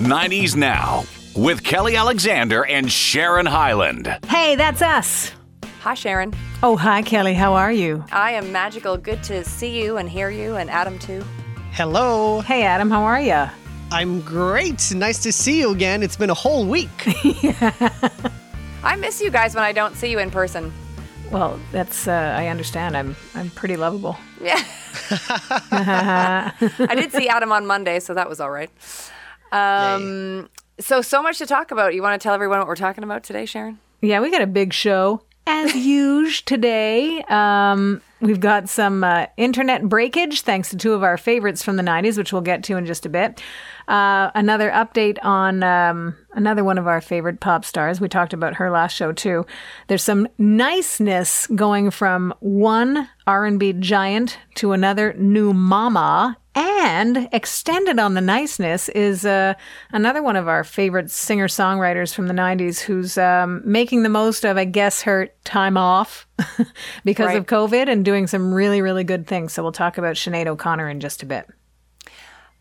90s Now with Kelly Alexander and Sharon Hyland. Hey, that's us. Hi, Sharon. Oh, hi, Kelly. How are you? I am magical. Good to see you and hear you, and Adam too. Hello. Hey, Adam. How are you? I'm great. Nice to see you again. It's been a whole week. I miss you guys when I don't see you in person. Well, that's uh, I understand. I'm I'm pretty lovable. Yeah. I did see Adam on Monday, so that was all right. Um, so so much to talk about. You want to tell everyone what we're talking about today, Sharon? Yeah, we got a big show as usual today. Um, we've got some uh, internet breakage thanks to two of our favorites from the 90s, which we'll get to in just a bit. Uh, another update on um, another one of our favorite pop stars. We talked about her last show too. There's some niceness going from one R&B giant to another new mama and extended on the niceness is uh, another one of our favorite singer songwriters from the 90s who's um, making the most of, I guess, her time off because Right. of COVID and doing some really, really good things. So we'll talk about Sinead O'Connor in just a bit.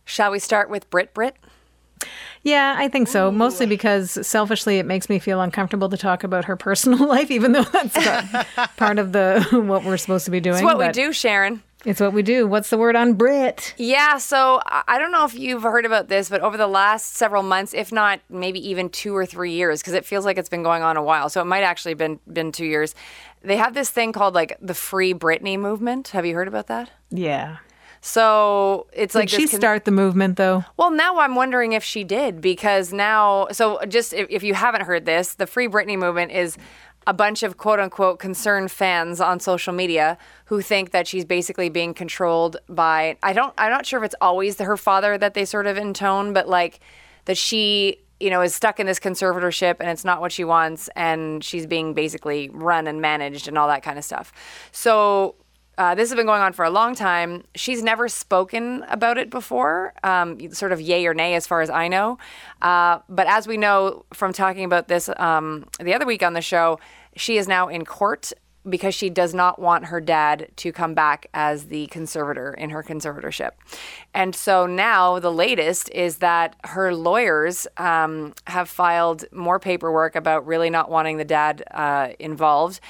Shall we start with Brit Brit? Yeah, I think so. Mostly because selfishly, it makes me feel uncomfortable to talk about her personal life, even though that's part of the what we're supposed to be doing. It's what we do, Sharon. It's what we do. What's the word on Brit? Yeah, so I don't know if you've heard about this, but over the last several months, if not maybe even two or three years, because it feels like it's been going on a while, so it might actually been been two years. They have this thing called like the Free Britney movement. Have you heard about that? Yeah. So it's Did like she con- start the movement though? Well, now I'm wondering if she did because now, so just if, if you haven't heard this, the Free Britney movement is a bunch of quote unquote concerned fans on social media who think that she's basically being controlled by, I don't, I'm not sure if it's always her father that they sort of intone, but like that she, you know, is stuck in this conservatorship and it's not what she wants and she's being basically run and managed and all that kind of stuff. So uh, this has been going on for a long time. She's never spoken about it before, um, sort of yay or nay, as far as I know. Uh, but as we know from talking about this um, the other week on the show, she is now in court because she does not want her dad to come back as the conservator in her conservatorship. And so now the latest is that her lawyers um, have filed more paperwork about really not wanting the dad uh, involved.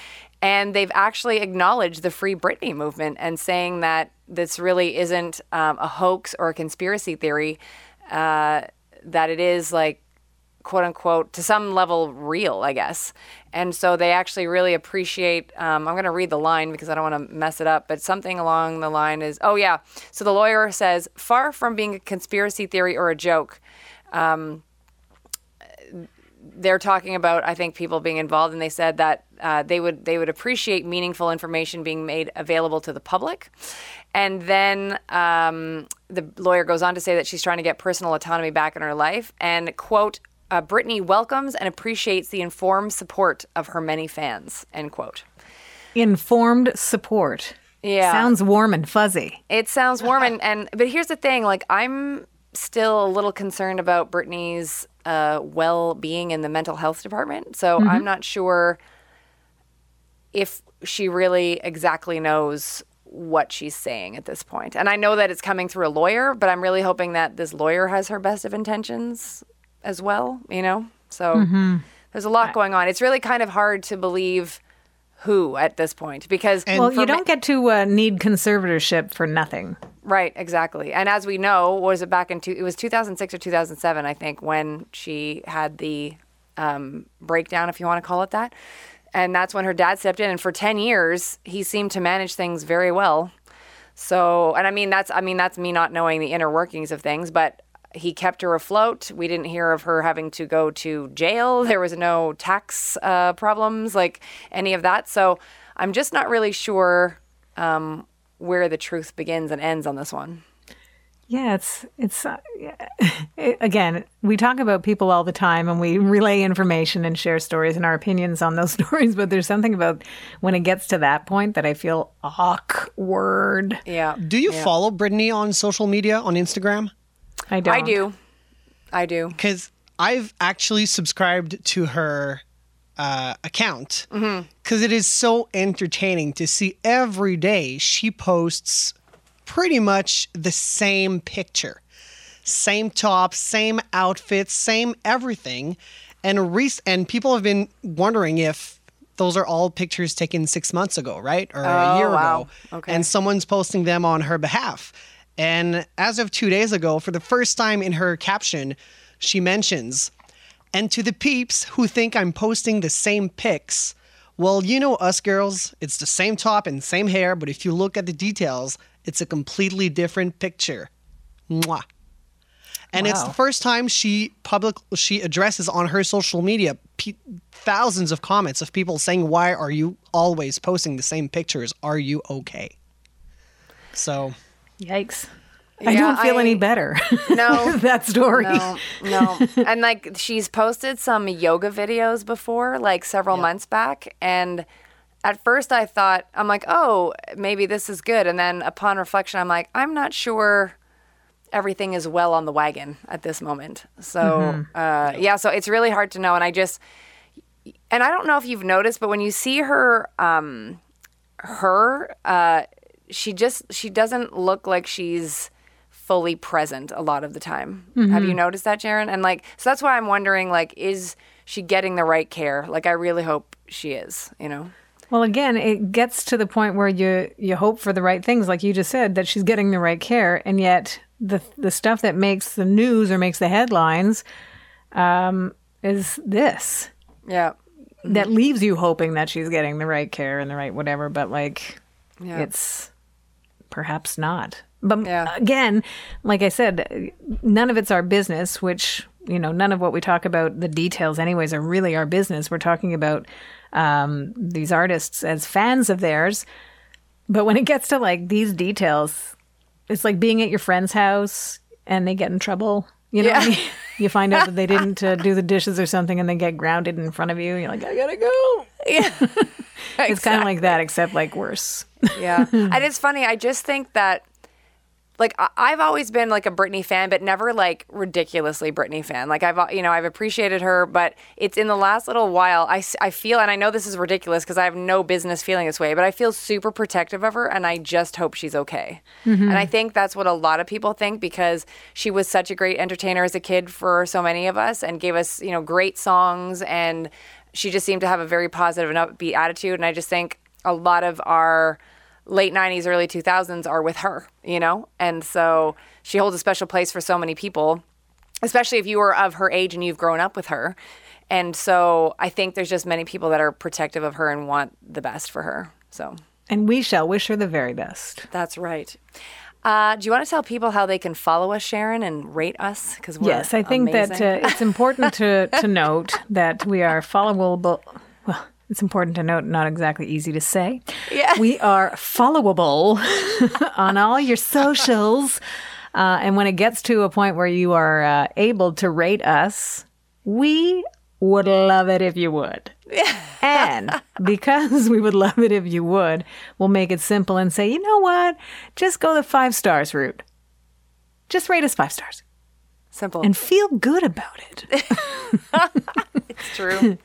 And they've actually acknowledged the Free Britney movement and saying that this really isn't um, a hoax or a conspiracy theory, uh, that it is like, quote unquote, to some level real, I guess. And so they actually really appreciate. Um, I'm going to read the line because I don't want to mess it up, but something along the line is oh, yeah. So the lawyer says, far from being a conspiracy theory or a joke, they're talking about I think people being involved, and they said that uh, they would they would appreciate meaningful information being made available to the public. And then um, the lawyer goes on to say that she's trying to get personal autonomy back in her life, and quote. Uh, Britney welcomes and appreciates the informed support of her many fans. End quote. Informed support. Yeah. Sounds warm and fuzzy. It sounds warm, and, and but here's the thing: like I'm still a little concerned about Britney's uh, well-being in the mental health department. So I'm not sure if she really exactly knows what she's saying at this point. And I know that it's coming through a lawyer, but I'm really hoping that this lawyer has her best of intentions as well. You know, so there's a lot going on. It's really kind of hard to believe who at this point because Well, you don't get to uh, need conservatorship for nothing. Right, exactly. And as we know, was it back in two, it was 2006 or 2007, I think, when she had the um, breakdown, if you want to call it that. And that's when her dad stepped in, and for 10 years, he seemed to manage things very well. So, and I mean that's I mean that's me not knowing the inner workings of things, but he kept her afloat. We didn't hear of her having to go to jail. There was no tax uh, problems, like any of that. So, I'm just not really sure um, where the truth begins and ends on this one. Yeah, it's it's uh. It- again, we talk about people all the time and we relay information and share stories and our opinions on those stories, but there's something about when it gets to that point that I feel awkward. Yeah, Do you follow Britney on social media on Instagram? I don't. I do. I do. Because I've actually subscribed to her uh, account because is so entertaining to see every day she posts pretty much the same picture. same top, same outfit, same everything. And rec- and people have been wondering if those are all pictures taken six months ago, right? Or a Oh, year wow. ago. Okay. And someone's posting them on her behalf. And as of two days ago, for the first time in her caption, she mentions, and to the peeps who think I'm posting the same pics, well, you know us girls, it's the same top and same hair, but if you look at the details, it's a completely different picture. Mwah. And it's the first time she public she addresses on her social media pe- thousands of comments of people saying, "Why are you always posting the same pictures? Are you okay?" So Yikes. I Yeah, don't feel I- any better. No. that story. No, no. and like she's posted some yoga videos before, like several months back. And at first I thought, I'm like, oh, maybe this is good. And then upon reflection, I'm like, I'm not sure everything is well on the wagon at this moment. So, uh, yeah, so it's really hard to know. And I just, and I don't know if you've noticed, but when you see her, um, her, uh, she just, she doesn't look like she's, fully present a lot of the time. Have you noticed that, Sharon? And like, so that's why I'm wondering, like, is she getting the right care? Like, I really hope she is. You know? Well, again, it gets to the point where you you hope for the right things, like you just said, that she's getting the right care, and yet the the stuff that makes the news or makes the headlines um, is this Yeah. that leaves you hoping that she's getting the right care and the right whatever, but like Yeah. it's perhaps not. But Yeah. again, like I said, none of it's our business, which, you know, none of what we talk about, the details, anyways, are really our business. We're talking about um, these artists as fans of theirs. But when it gets to like these details, it's like being at your friend's house and they get in trouble. You know, what I mean? you find out that they didn't uh, do the dishes or something and they get grounded in front of you. You're like, I gotta go. Yeah. It's kind of like that, except like worse. yeah. And it's funny. I just think that, like, I- I've always been like a Britney fan, but never like ridiculously Britney fan. Like, I've, you know, I've appreciated her, but it's in the last little while, I, I feel, and I know this is ridiculous because I have no business feeling this way, but I feel super protective of her and I just hope she's okay. Mm-hmm. And I think that's what a lot of people think because she was such a great entertainer as a kid for so many of us and gave us, you know, great songs and she just seemed to have a very positive and upbeat attitude. And I just think a lot of our late 90s, early 2000s are with her, you know? And so she holds a special place for so many people, especially if you were of her age and you've grown up with her. And so I think there's just many people that are protective of her and want the best for her. So And we shall wish her the very best. that's right. Uh, do you want to tell people how they can follow us, Sharon, and rate us? Because Yes, I think that uh, it's important to, to note that we are followable. It's important to note, not exactly easy to say. Yeah. We are followable on all your socials. Uh, and when it gets to a point where you are uh, able to rate us, we would love it if you would. and because we would love it if you would, we'll make it simple and say, you know what? Just go the five stars route. Just rate us five stars simple. and feel good about it. it's true.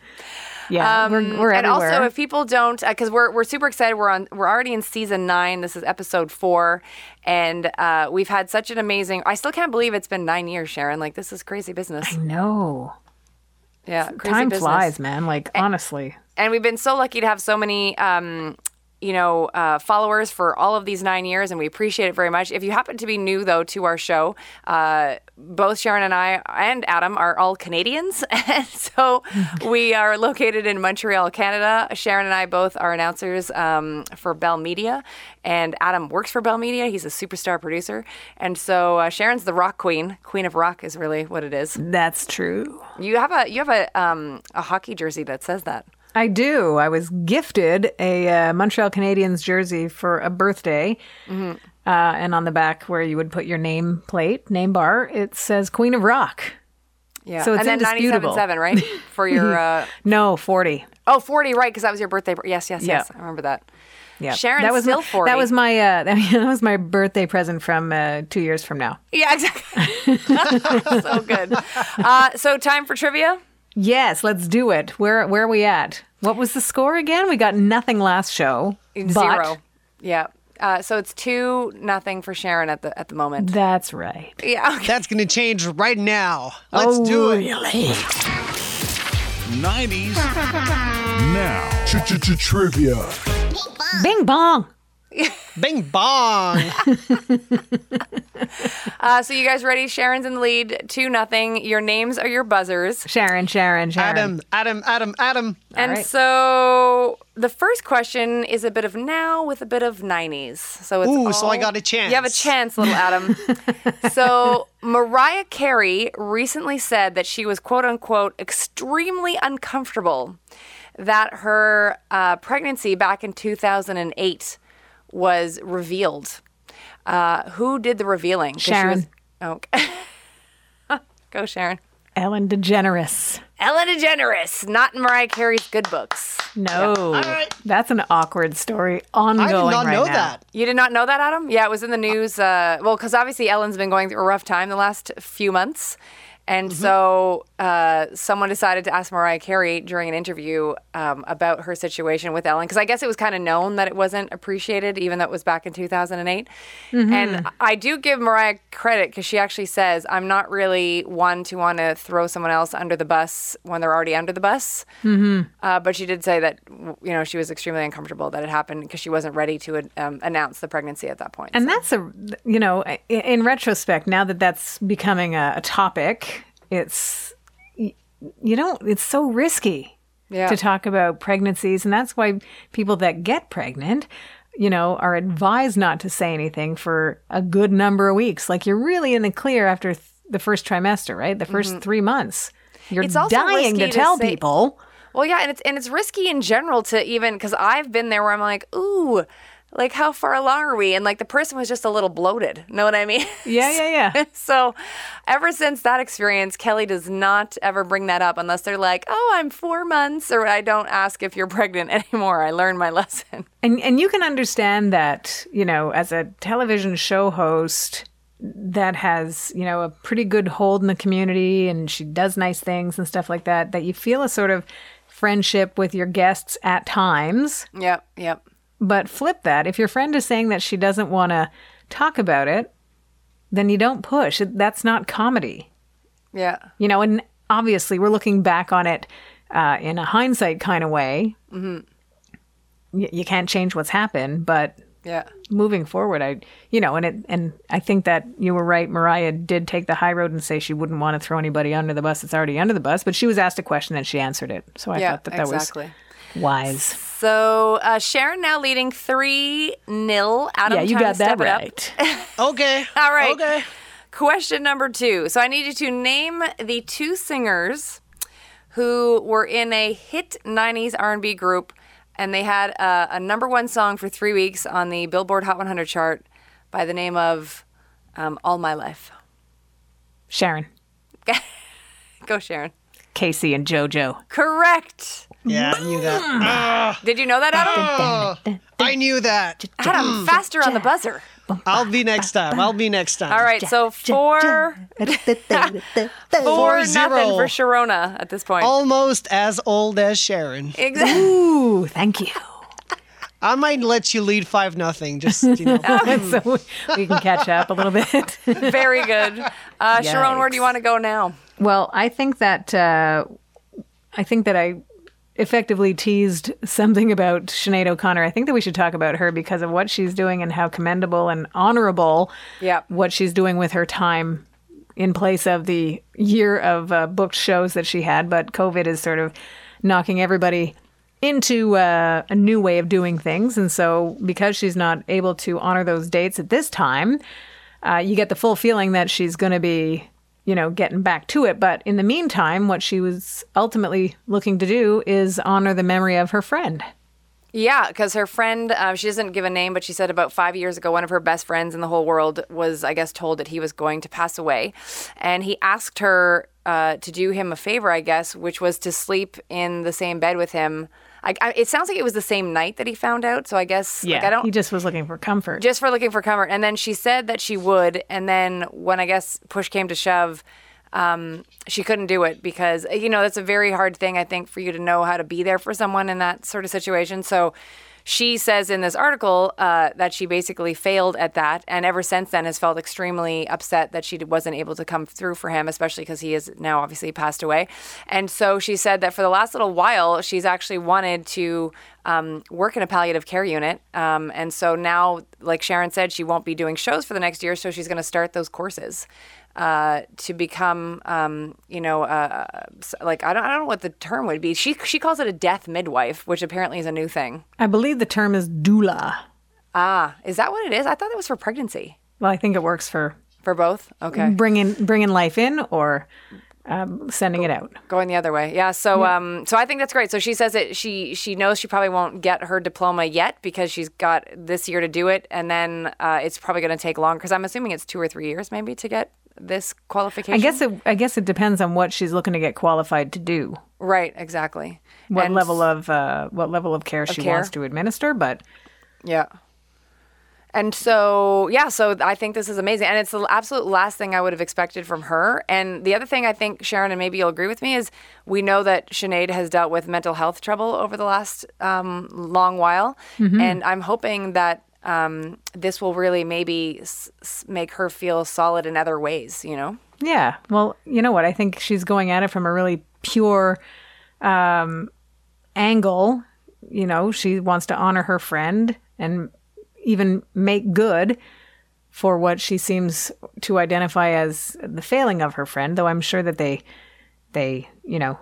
Yeah, we're, we're and everywhere. also, if people don't, because we're we're super excited, we're on we're already in season nine. This is episode four, and uh, we've had such an amazing. I still can't believe it's been nine years, Sharon. Like this is crazy business. no, Yeah, crazy time business. flies, man. Like honestly, and we've been so lucky to have so many um, you know uh, followers for all of these nine years and we appreciate it very much. If you happen to be new though to our show uh, both sharon and i and adam are all canadians and so we are located in montreal canada. Sharon and i both are announcers um, for bell media and adam works for bell media. He's a superstar producer. And so uh, sharon's the rock queen. Queen of rock is really what it is. That's true. you have a you have a um, a hockey jersey that says that I do. I was gifted a uh, Montreal Canadiens jersey for a birthday. Mm-hmm. Uh, and on the back, where you would put your name plate, name bar, it says Queen of Rock. Yeah. So it's and then indisputable. 97.7, right? For your uh, No, 40. oh 40, right? Because that was your birthday. Yes, yes, yes. Yeah. I remember that. Yeah. Sharon's that was still my, 40. That was my uh, that was my birthday present from uh, two years from now. Yeah, exactly. so good. Uh, so time for trivia. Yes, let's do it. Where where are we at? What was the score again? We got nothing last show. but- Zero. Yeah. Uh, so it's two nothing for Sharon at the at the moment. That's right. Yeah. Okay. That's gonna change right now. Let's oh, do it. Really? 90s Now, trivia. Bing bong. Bing bong. Uh, so you guys ready? Sharon's in the lead. Two nothing. Your names are your buzzers. Sharon, Sharon, Sharon. Adam, Adam, Adam, Adam. And right. so the first question is a bit of now with a bit of 90s. So it's Ooh, so I got a chance. You have a chance, little Adam. so Mariah Carey recently said that she was quote unquote extremely uncomfortable that her uh, pregnancy back in 2008 was revealed. Uh, who did the revealing? she was- Sharon. oh. Go, Sharon. Ellen DeGeneres. Ellen DeGeneres, not in Mariah Carey's good books. No. right. That's an awkward story ongoing I did not right know now. that. You did not know that, Adam? Yeah, it was in the news. Uh, well, because obviously Ellen's been going through a rough time the last few months. And Mm-hmm. so uh, someone decided to ask Mariah Carey during an interview um, about her situation with Ellen, because I guess it was kind of known that it wasn't appreciated, even though it was back in 2008. Mm-hmm. And I do give Mariah credit because she actually says, I'm not really one to want to throw someone else under the bus when they're already under the bus. Mm-hmm. Uh, but she did say that, you know, she was extremely uncomfortable that it happened because she wasn't ready to um, announce the pregnancy at that point. And So- that's a, you know, in retrospect, now that that's becoming a, a topic, it's, you don't, it's so risky Yeah. to talk about pregnancies. And that's why people that get pregnant, you know, are advised not to say anything for a good number of weeks. Like you're really in the clear after th- the first trimester, right? The 1st three months. You're Mm-hmm. It's also dying to to tell say- people. Well, yeah, and it's and it's risky in general to even because I've been there where I'm like, ooh, like how far along are we? And like the person was just a little bloated. Know what I mean? Yeah, yeah, yeah. so, ever since that experience, Kelly does not ever bring that up unless they're like, "Oh, I'm four months," or I don't ask if you're pregnant anymore. I learned my lesson. And and you can understand that, you know, as a television show host that has, you know, a pretty good hold in the community and she does nice things and stuff like that, that you feel a sort of friendship with your guests at times. Yep, yep. But flip that. If your friend is saying that she doesn't want to talk about it, then you don't push. That's not comedy. Yeah. You know, and obviously we're looking back on it uh, in a hindsight kind of way. Mm-hmm. Y- you can't change what's happened, but Yeah. moving forward, I, you know, and it, and I think that you were right. Mariah did take the high road and say she wouldn't want to throw anybody under the bus that's already under the bus, but she was asked a question and she answered it. So I yeah, thought that that exactly. was wise. So uh, Sharon now leading three nil. Adam, yeah, you got that step it up. right. Okay. All right. Okay. Question number two. So I need you to name the two singers who were in a hit '90s R&B group, and they had a, a number one song for three weeks on the Billboard Hot 100 chart by the name of um, "All My Life." Sharon, Go, Sharon. K-Ci, and JoJo. Correct. Yeah, I knew that. Mm. Ah. Did you know that, Adam? Oh, I knew that. Adam, mm. faster on the buzzer. I'll be next time. I'll be next time. All right, so four, four zero. nothing for Sharona at this point. Almost as old as Sharon. Exactly. Ooh, thank you. I might let you lead five nothing. Just you know. Oh. so we can catch up a little bit. Very good. Uh, Sharon, where do you Yikes. want to go now? Well, I think that uh, I think that I effectively teased something about Sinead O'Connor. I think that we should talk about her because of what she's doing and how commendable and honorable Yep. what she's doing with her time in place of the year of uh, booked shows that she had. But COVID is sort of knocking everybody into uh, a new way of doing things. And so, because she's not able to honor those dates at this time, uh, you get the full feeling that she's going to be, you know, getting back to it. But in the meantime, what she was ultimately looking to do is honor the memory of her friend. Yeah, because her friend, uh, she doesn't give a name, but she said about five years ago, one of her best friends in the whole world was, I guess, told that he was going to pass away. And he asked her uh, to do him a favor, I guess, which was to sleep in the same bed with him. I, I, it sounds like it was the same night that he found out. So I guess, like, I don't. he just was looking for comfort. just for looking for comfort. And then she said that she would. And then when I guess push came to shove, um, she couldn't do it because, you know, that's a very hard thing, I think, for you to know how to be there for someone in that sort of situation. So she says in this article uh, that she basically failed at that, and ever since then has felt extremely upset that she wasn't able to come through for him, especially because he is now obviously passed away. And so she said that for the last little while, she's actually wanted to um, work in a palliative care unit. Um, and so now, like Sharon said, she won't be doing shows for the next year, so she's going to start those courses. Uh, to become, um, you know, uh, like I don't, I don't know what the term would be. She she calls it a death midwife, which apparently is a new thing. I believe the term is doula. Ah, is that what it is? I thought it was for pregnancy. Well, I think it works for For both? Okay. bringing bringing life in or um, sending it out. Going the other way. Yeah. So um so I think that's great. So she says that she she knows she probably won't get her diploma yet because she's got this year to do it and then uh, it's probably going to take longer cuz I'm assuming it's 2 or 3 years maybe to get this qualification. I guess it I guess it depends on what she's looking to get qualified to do. right, exactly. What And- level of uh, what level of care she care? wants to administer, but Yeah. And so, yeah, so I think this is amazing. And it's the absolute last thing I would have expected from her. And the other thing I think, Sharon, and maybe you'll agree with me, is we know that Sinead has dealt with mental health trouble over the last um, long while. And I'm hoping that um, this will really maybe s- make her feel solid in other ways, you know? Yeah. Well, you know what? I think she's going at it from a really pure um, angle. You know, she wants to honor her friend and even make good for what she seems to identify as the failing of her friend, though I'm sure that they they, you know,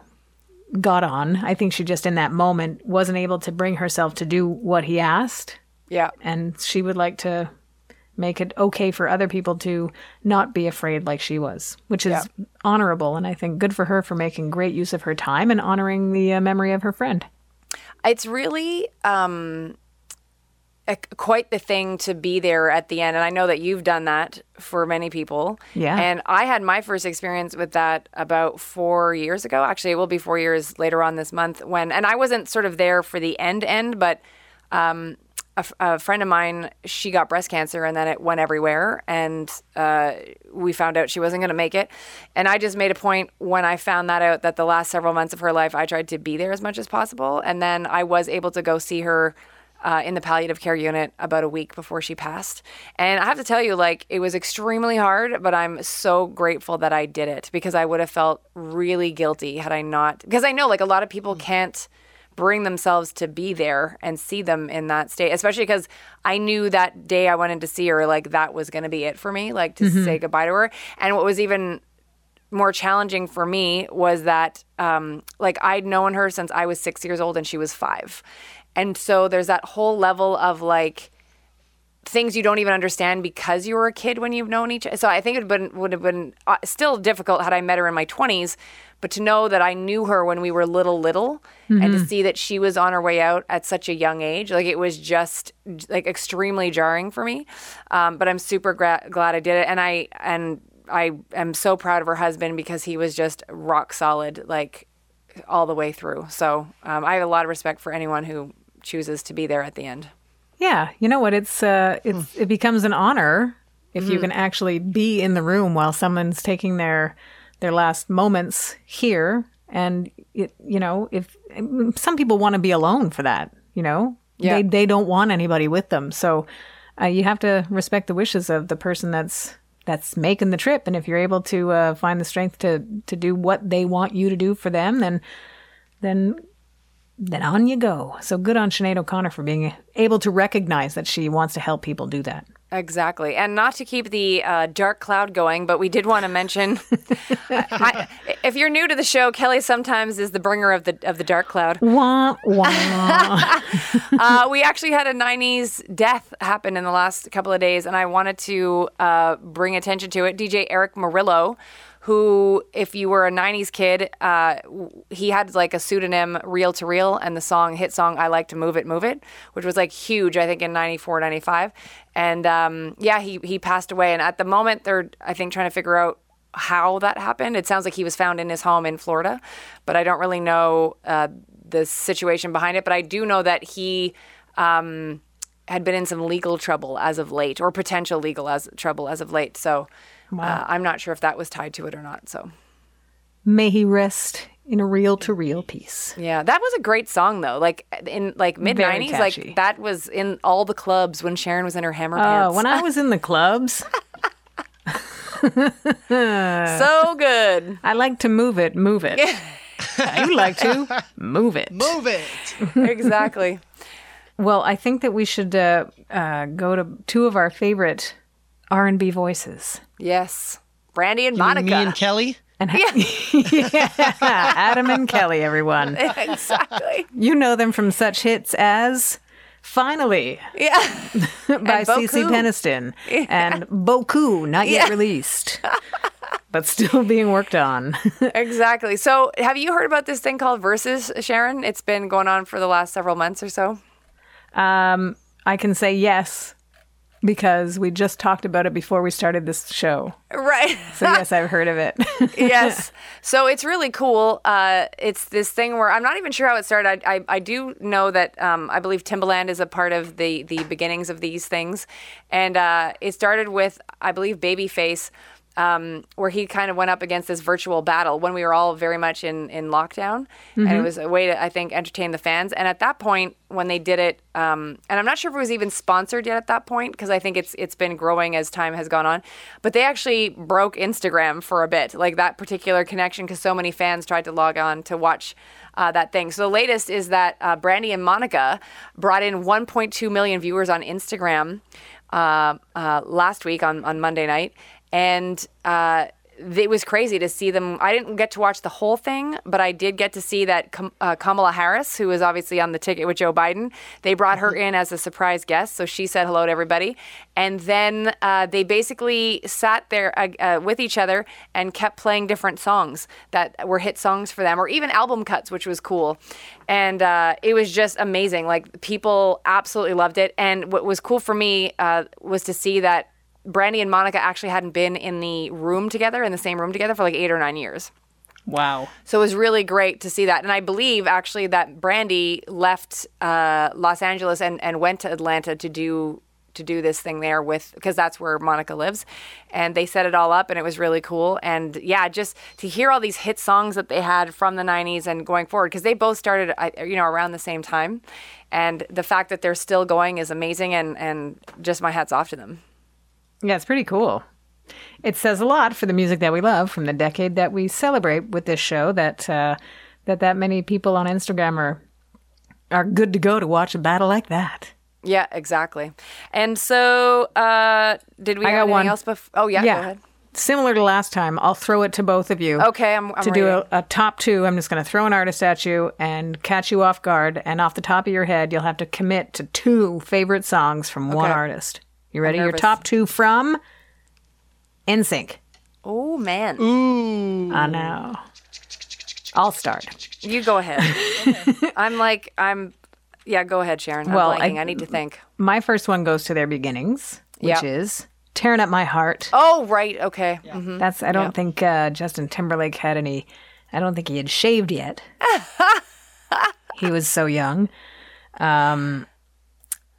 got on. I think she just in that moment wasn't able to bring herself to do what he asked Yeah. and she would like to make it okay for other people to not be afraid like she was, which is Yeah. honorable and I think good for her for making great use of her time and honoring the uh, memory of her friend. it's really um, a, quite the thing to be there at the end. And I know that you've done that for many people. Yeah. And I had my first experience with that about four years ago. Actually, it will be four years later on this month when, and I wasn't sort of there for the end end, but um, a, f- a friend of mine, she got breast cancer and then it went everywhere. And uh, we found out she wasn't going to make it. And I just made a point when I found that out that the last several months of her life, I tried to be there as much as possible. And then I was able to go see her. Uh, in the palliative care unit about a week before she passed. And I have to tell you, like, it was extremely hard, but I'm so grateful that I did it because I would have felt really guilty had I not. Because I know, like, a lot of people can't bring themselves to be there and see them in that state, especially because I knew that day I went in to see her, like, that was going to be it for me, like, to say goodbye to her. And what was even more challenging for me was that um, like I'd known her since I was six years old and she was five. And so there's that whole level of like things you don't even understand because you were a kid when you've known each So I think it would, been, would have been uh, still difficult had I met her in my 20s, but to know that I knew her when we were little, little, and to see that she was on her way out at such a young age, like it was just like extremely jarring for me. Um, but I'm super gra- glad I did it. And I, and I am so proud of her husband because he was just rock solid, like all the way through. So um, I have a lot of respect for anyone who chooses to be there at the end. Yeah, you know what? It's uh, it's it becomes an honor if you can actually be in the room while someone's taking their their last moments here, and it, you know, if some people want to be alone for that, you know, Yeah. they they don't want anybody with them, so uh, you have to respect the wishes of the person that's that's making the trip, and if you're able to uh, find the strength to to do what they want you to do for them, then then then on you go. So good on Sinead O'Connor for being able to recognize that she wants to help people do that. Exactly. And not to keep the uh, dark cloud going, but we did want to mention I, if you're new to the show, Kelly sometimes is the bringer of the of the dark cloud. Wah, wah. Uh, we actually had a 90s death happen in the last couple of days, and I wanted to uh, bring attention to it. DJ Erick Morillo, who, if you were a 90s kid, uh, he had like a pseudonym, Reel 2 Real, and the song, hit song, I Like to Move It, Move It, which was like huge, I think, in 94, 95. And um, yeah, he, he passed away. And at the moment, they're, I think, trying to figure out how that happened. It sounds like he was found in his home in Florida, but I don't really know uh, the situation behind it. But I do know that he um, had been in some legal trouble as of late, or potential legal as trouble as of late. So uh, I'm not sure if that was tied to it or not. So May he rest in a reel to reel piece. Yeah, that was a great song though. Like in like mid nineties, like that was in all the clubs when Sharon was in her hammer Oh, pants. when I was in the clubs, so good. I like to move it, move it. you like to move it. Move it. exactly. Well, I think that we should uh, uh, go to two of our favorite R and B voices. Yes, Brandy and You mean Monica. Me and Kelly. And yeah, Adam and Kelly, everyone. exactly. You know them from such hits as "Finally" Yeah. by And Cece Boku. Peniston and "Boku," not yet Yeah. released, but still being worked on. Exactly. So, have you heard about this thing called Verzuz, Sharon? It's been going on for the last several months or so. Um, I can say yes because we just talked about it before we started this show. Right. So yes, I've heard of it. yes. So it's really cool. Uh, it's this thing where I'm not even sure how it started. I, I, I do know that um, I believe Timbaland is a part of the the beginnings of these things, and uh, it started with I believe Babyface. Um, where he kind of went up against this virtual battle when we were all very much in, in lockdown. And it was a way to, I think, entertain the fans. And at that point, when they did it, um, and I'm not sure if it was even sponsored yet at that point, because I think it's it's been growing as time has gone on. But they actually broke Instagram for a bit, like that particular connection, because so many fans tried to log on to watch uh, that thing. So the latest is that uh, Brandy and Monica brought in 1.2 million viewers on Instagram uh, uh, last week on, on Monday night. And uh, it was crazy to see them. I didn't get to watch the whole thing, but I did get to see that Kam- uh, Kamala Harris, who was obviously on the ticket with Joe Biden, they brought her in as a surprise guest. So she said hello to everybody. And then uh, they basically sat there uh, uh, with each other and kept playing different songs that were hit songs for them, or even album cuts, which was cool. And uh, it was just amazing. Like people absolutely loved it. And what was cool for me uh, was to see that Brandy and Monica actually hadn't been in the room together, in the same room together for like eight or nine years. wow. So it was really great to see that. And I believe actually that Brandy left uh, Los Angeles and, and went to Atlanta to do to do this thing there with because that's where Monica lives. And they set it all up and it was really cool. And yeah, just to hear all these hit songs that they had from the 90s and going forward because they both started you know around the same time. And the fact that they're still going is amazing and and just my hats off to them. Yeah, it's pretty cool. It says a lot for the music that we love from the decade that we celebrate with this show that uh, that that many people on Instagram are are good to go to watch a battle like that. Yeah, exactly. And so, uh, did we I got one. else? Bef- oh, yeah, go ahead. Similar to last time, I'll throw it to both of you. Okay, I'm, I'm to do a, a top two, I'm just going to throw an artist at you and catch you off guard. And off the top of your head, you'll have to commit to two favorite songs from one artist. You ready? Your top two from NSYNC. Oh man, Ooh. I know. I'll start. you go ahead. I'm like I'm. Yeah, go ahead, Sharon. I'm Well, I- blanking. I, need to think. My first one goes to their beginnings, which Yeah. is "Tearing Up My Heart." Oh right, okay. mhm. That's I don't think uh, Justin Timberlake had any. I don't think he had shaved yet. he was so young. Um,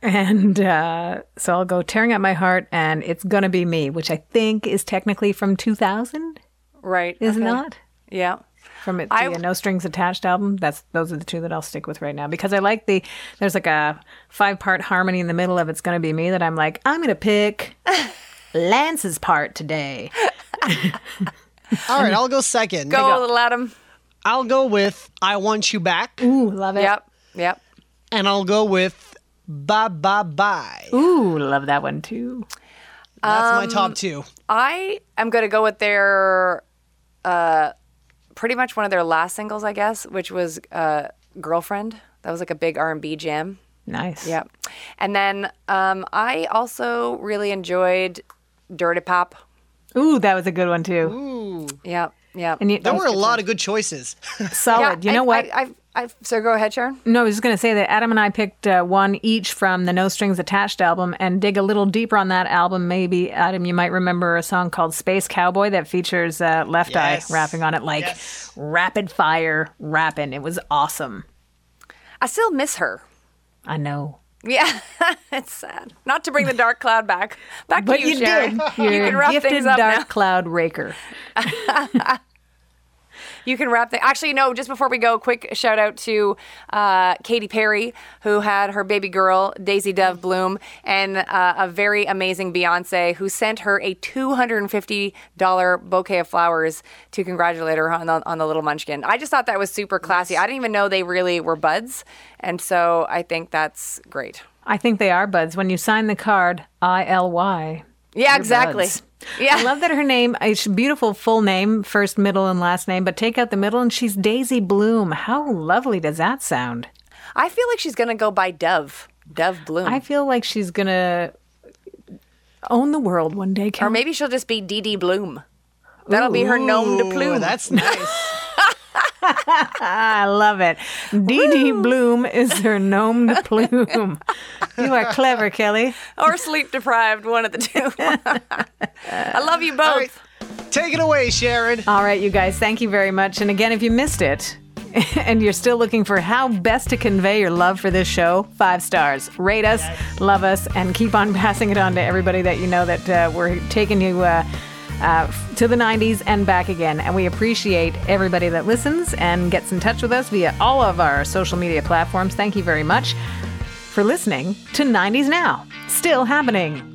and uh, so I'll go "Tearing Up My Heart" and "It's Gonna Be Me," which I think is technically from 2000, Right, is okay. not? Yeah. From it, the I- uh, No Strings Attached album. That's those are the two that I'll stick with right now because I like the. There's like a five part harmony in the middle of "It's Gonna Be Me" that I'm like I'm gonna pick Lance's part today. All right, I'll go second. Go, little Adam. I'll go with I Want You Back, Ooh, love it. Yep, yep. and I'll go with Bye Bye Bye. Ooh, love that one too. That's my Um, top two. I am going to go with their, uh, pretty much one of their last singles, I guess, which was uh, "Girlfriend." That was like a big R and B jam. Nice. Yeah, and then um, I also really enjoyed "Dirty Pop." Ooh, that was a good one too. Yeah, yeah. And you, There were a lot of good choices. solid. Yeah, you know I, what? I, I, I, so go ahead, Sharon. no, I was just going to say that Adam and I picked uh, one each from the No Strings Attached album and dig a little deeper on that album. Maybe, Adam, you might remember a song called Space Cowboy that features uh, Left Yes. Eye rapping on it like Yes. rapid fire rapping. It was awesome. I still miss her. I know. Yeah, it's sad. Not to bring the dark cloud back. Back But to you, you Sharon. did. You're you can a wrap gifted things up dark now. cloud raker. you can wrap the. Actually, no. Just before we go, quick shout out to uh, Katy Perry, who had her baby girl Daisy Dove Bloom, and uh, a very amazing Beyonce, who sent her a two hundred and fifty dollar bouquet of flowers to congratulate her on the, on the little Munchkin. I just thought that was super classy. I didn't even know they really were buds, and so I think that's great. I think they are buds. When you sign the card, I L Y. Yeah, exactly. buds. Yeah. I love that her name, it's a beautiful full name, first, middle, and last name, but take out the middle and she's Daisy Bloom. How lovely does that sound? I feel like she's gonna go by Dove. Dove Bloom. I feel like she's going to own the world one day. or maybe she'll just be Dee Dee Bloom. That'll be her nom de Ooh, plume. that's nice. I love it. Dee Dee Bloom is her nom de plume. You are clever, Kelly. or sleep deprived, one of the two. I love you both. All right. Take it away, Sharon. All right, you guys, thank you very much. And again, if you missed it and you're still looking for how best to convey your love for this show, five stars. Rate us, love us, and keep on passing it on to everybody that you know that uh, we're taking you. Uh, uh, to the 90s and back again. And we appreciate everybody that listens and gets in touch with us via all of our social media platforms. Thank you very much for listening to 90s Now. Still happening.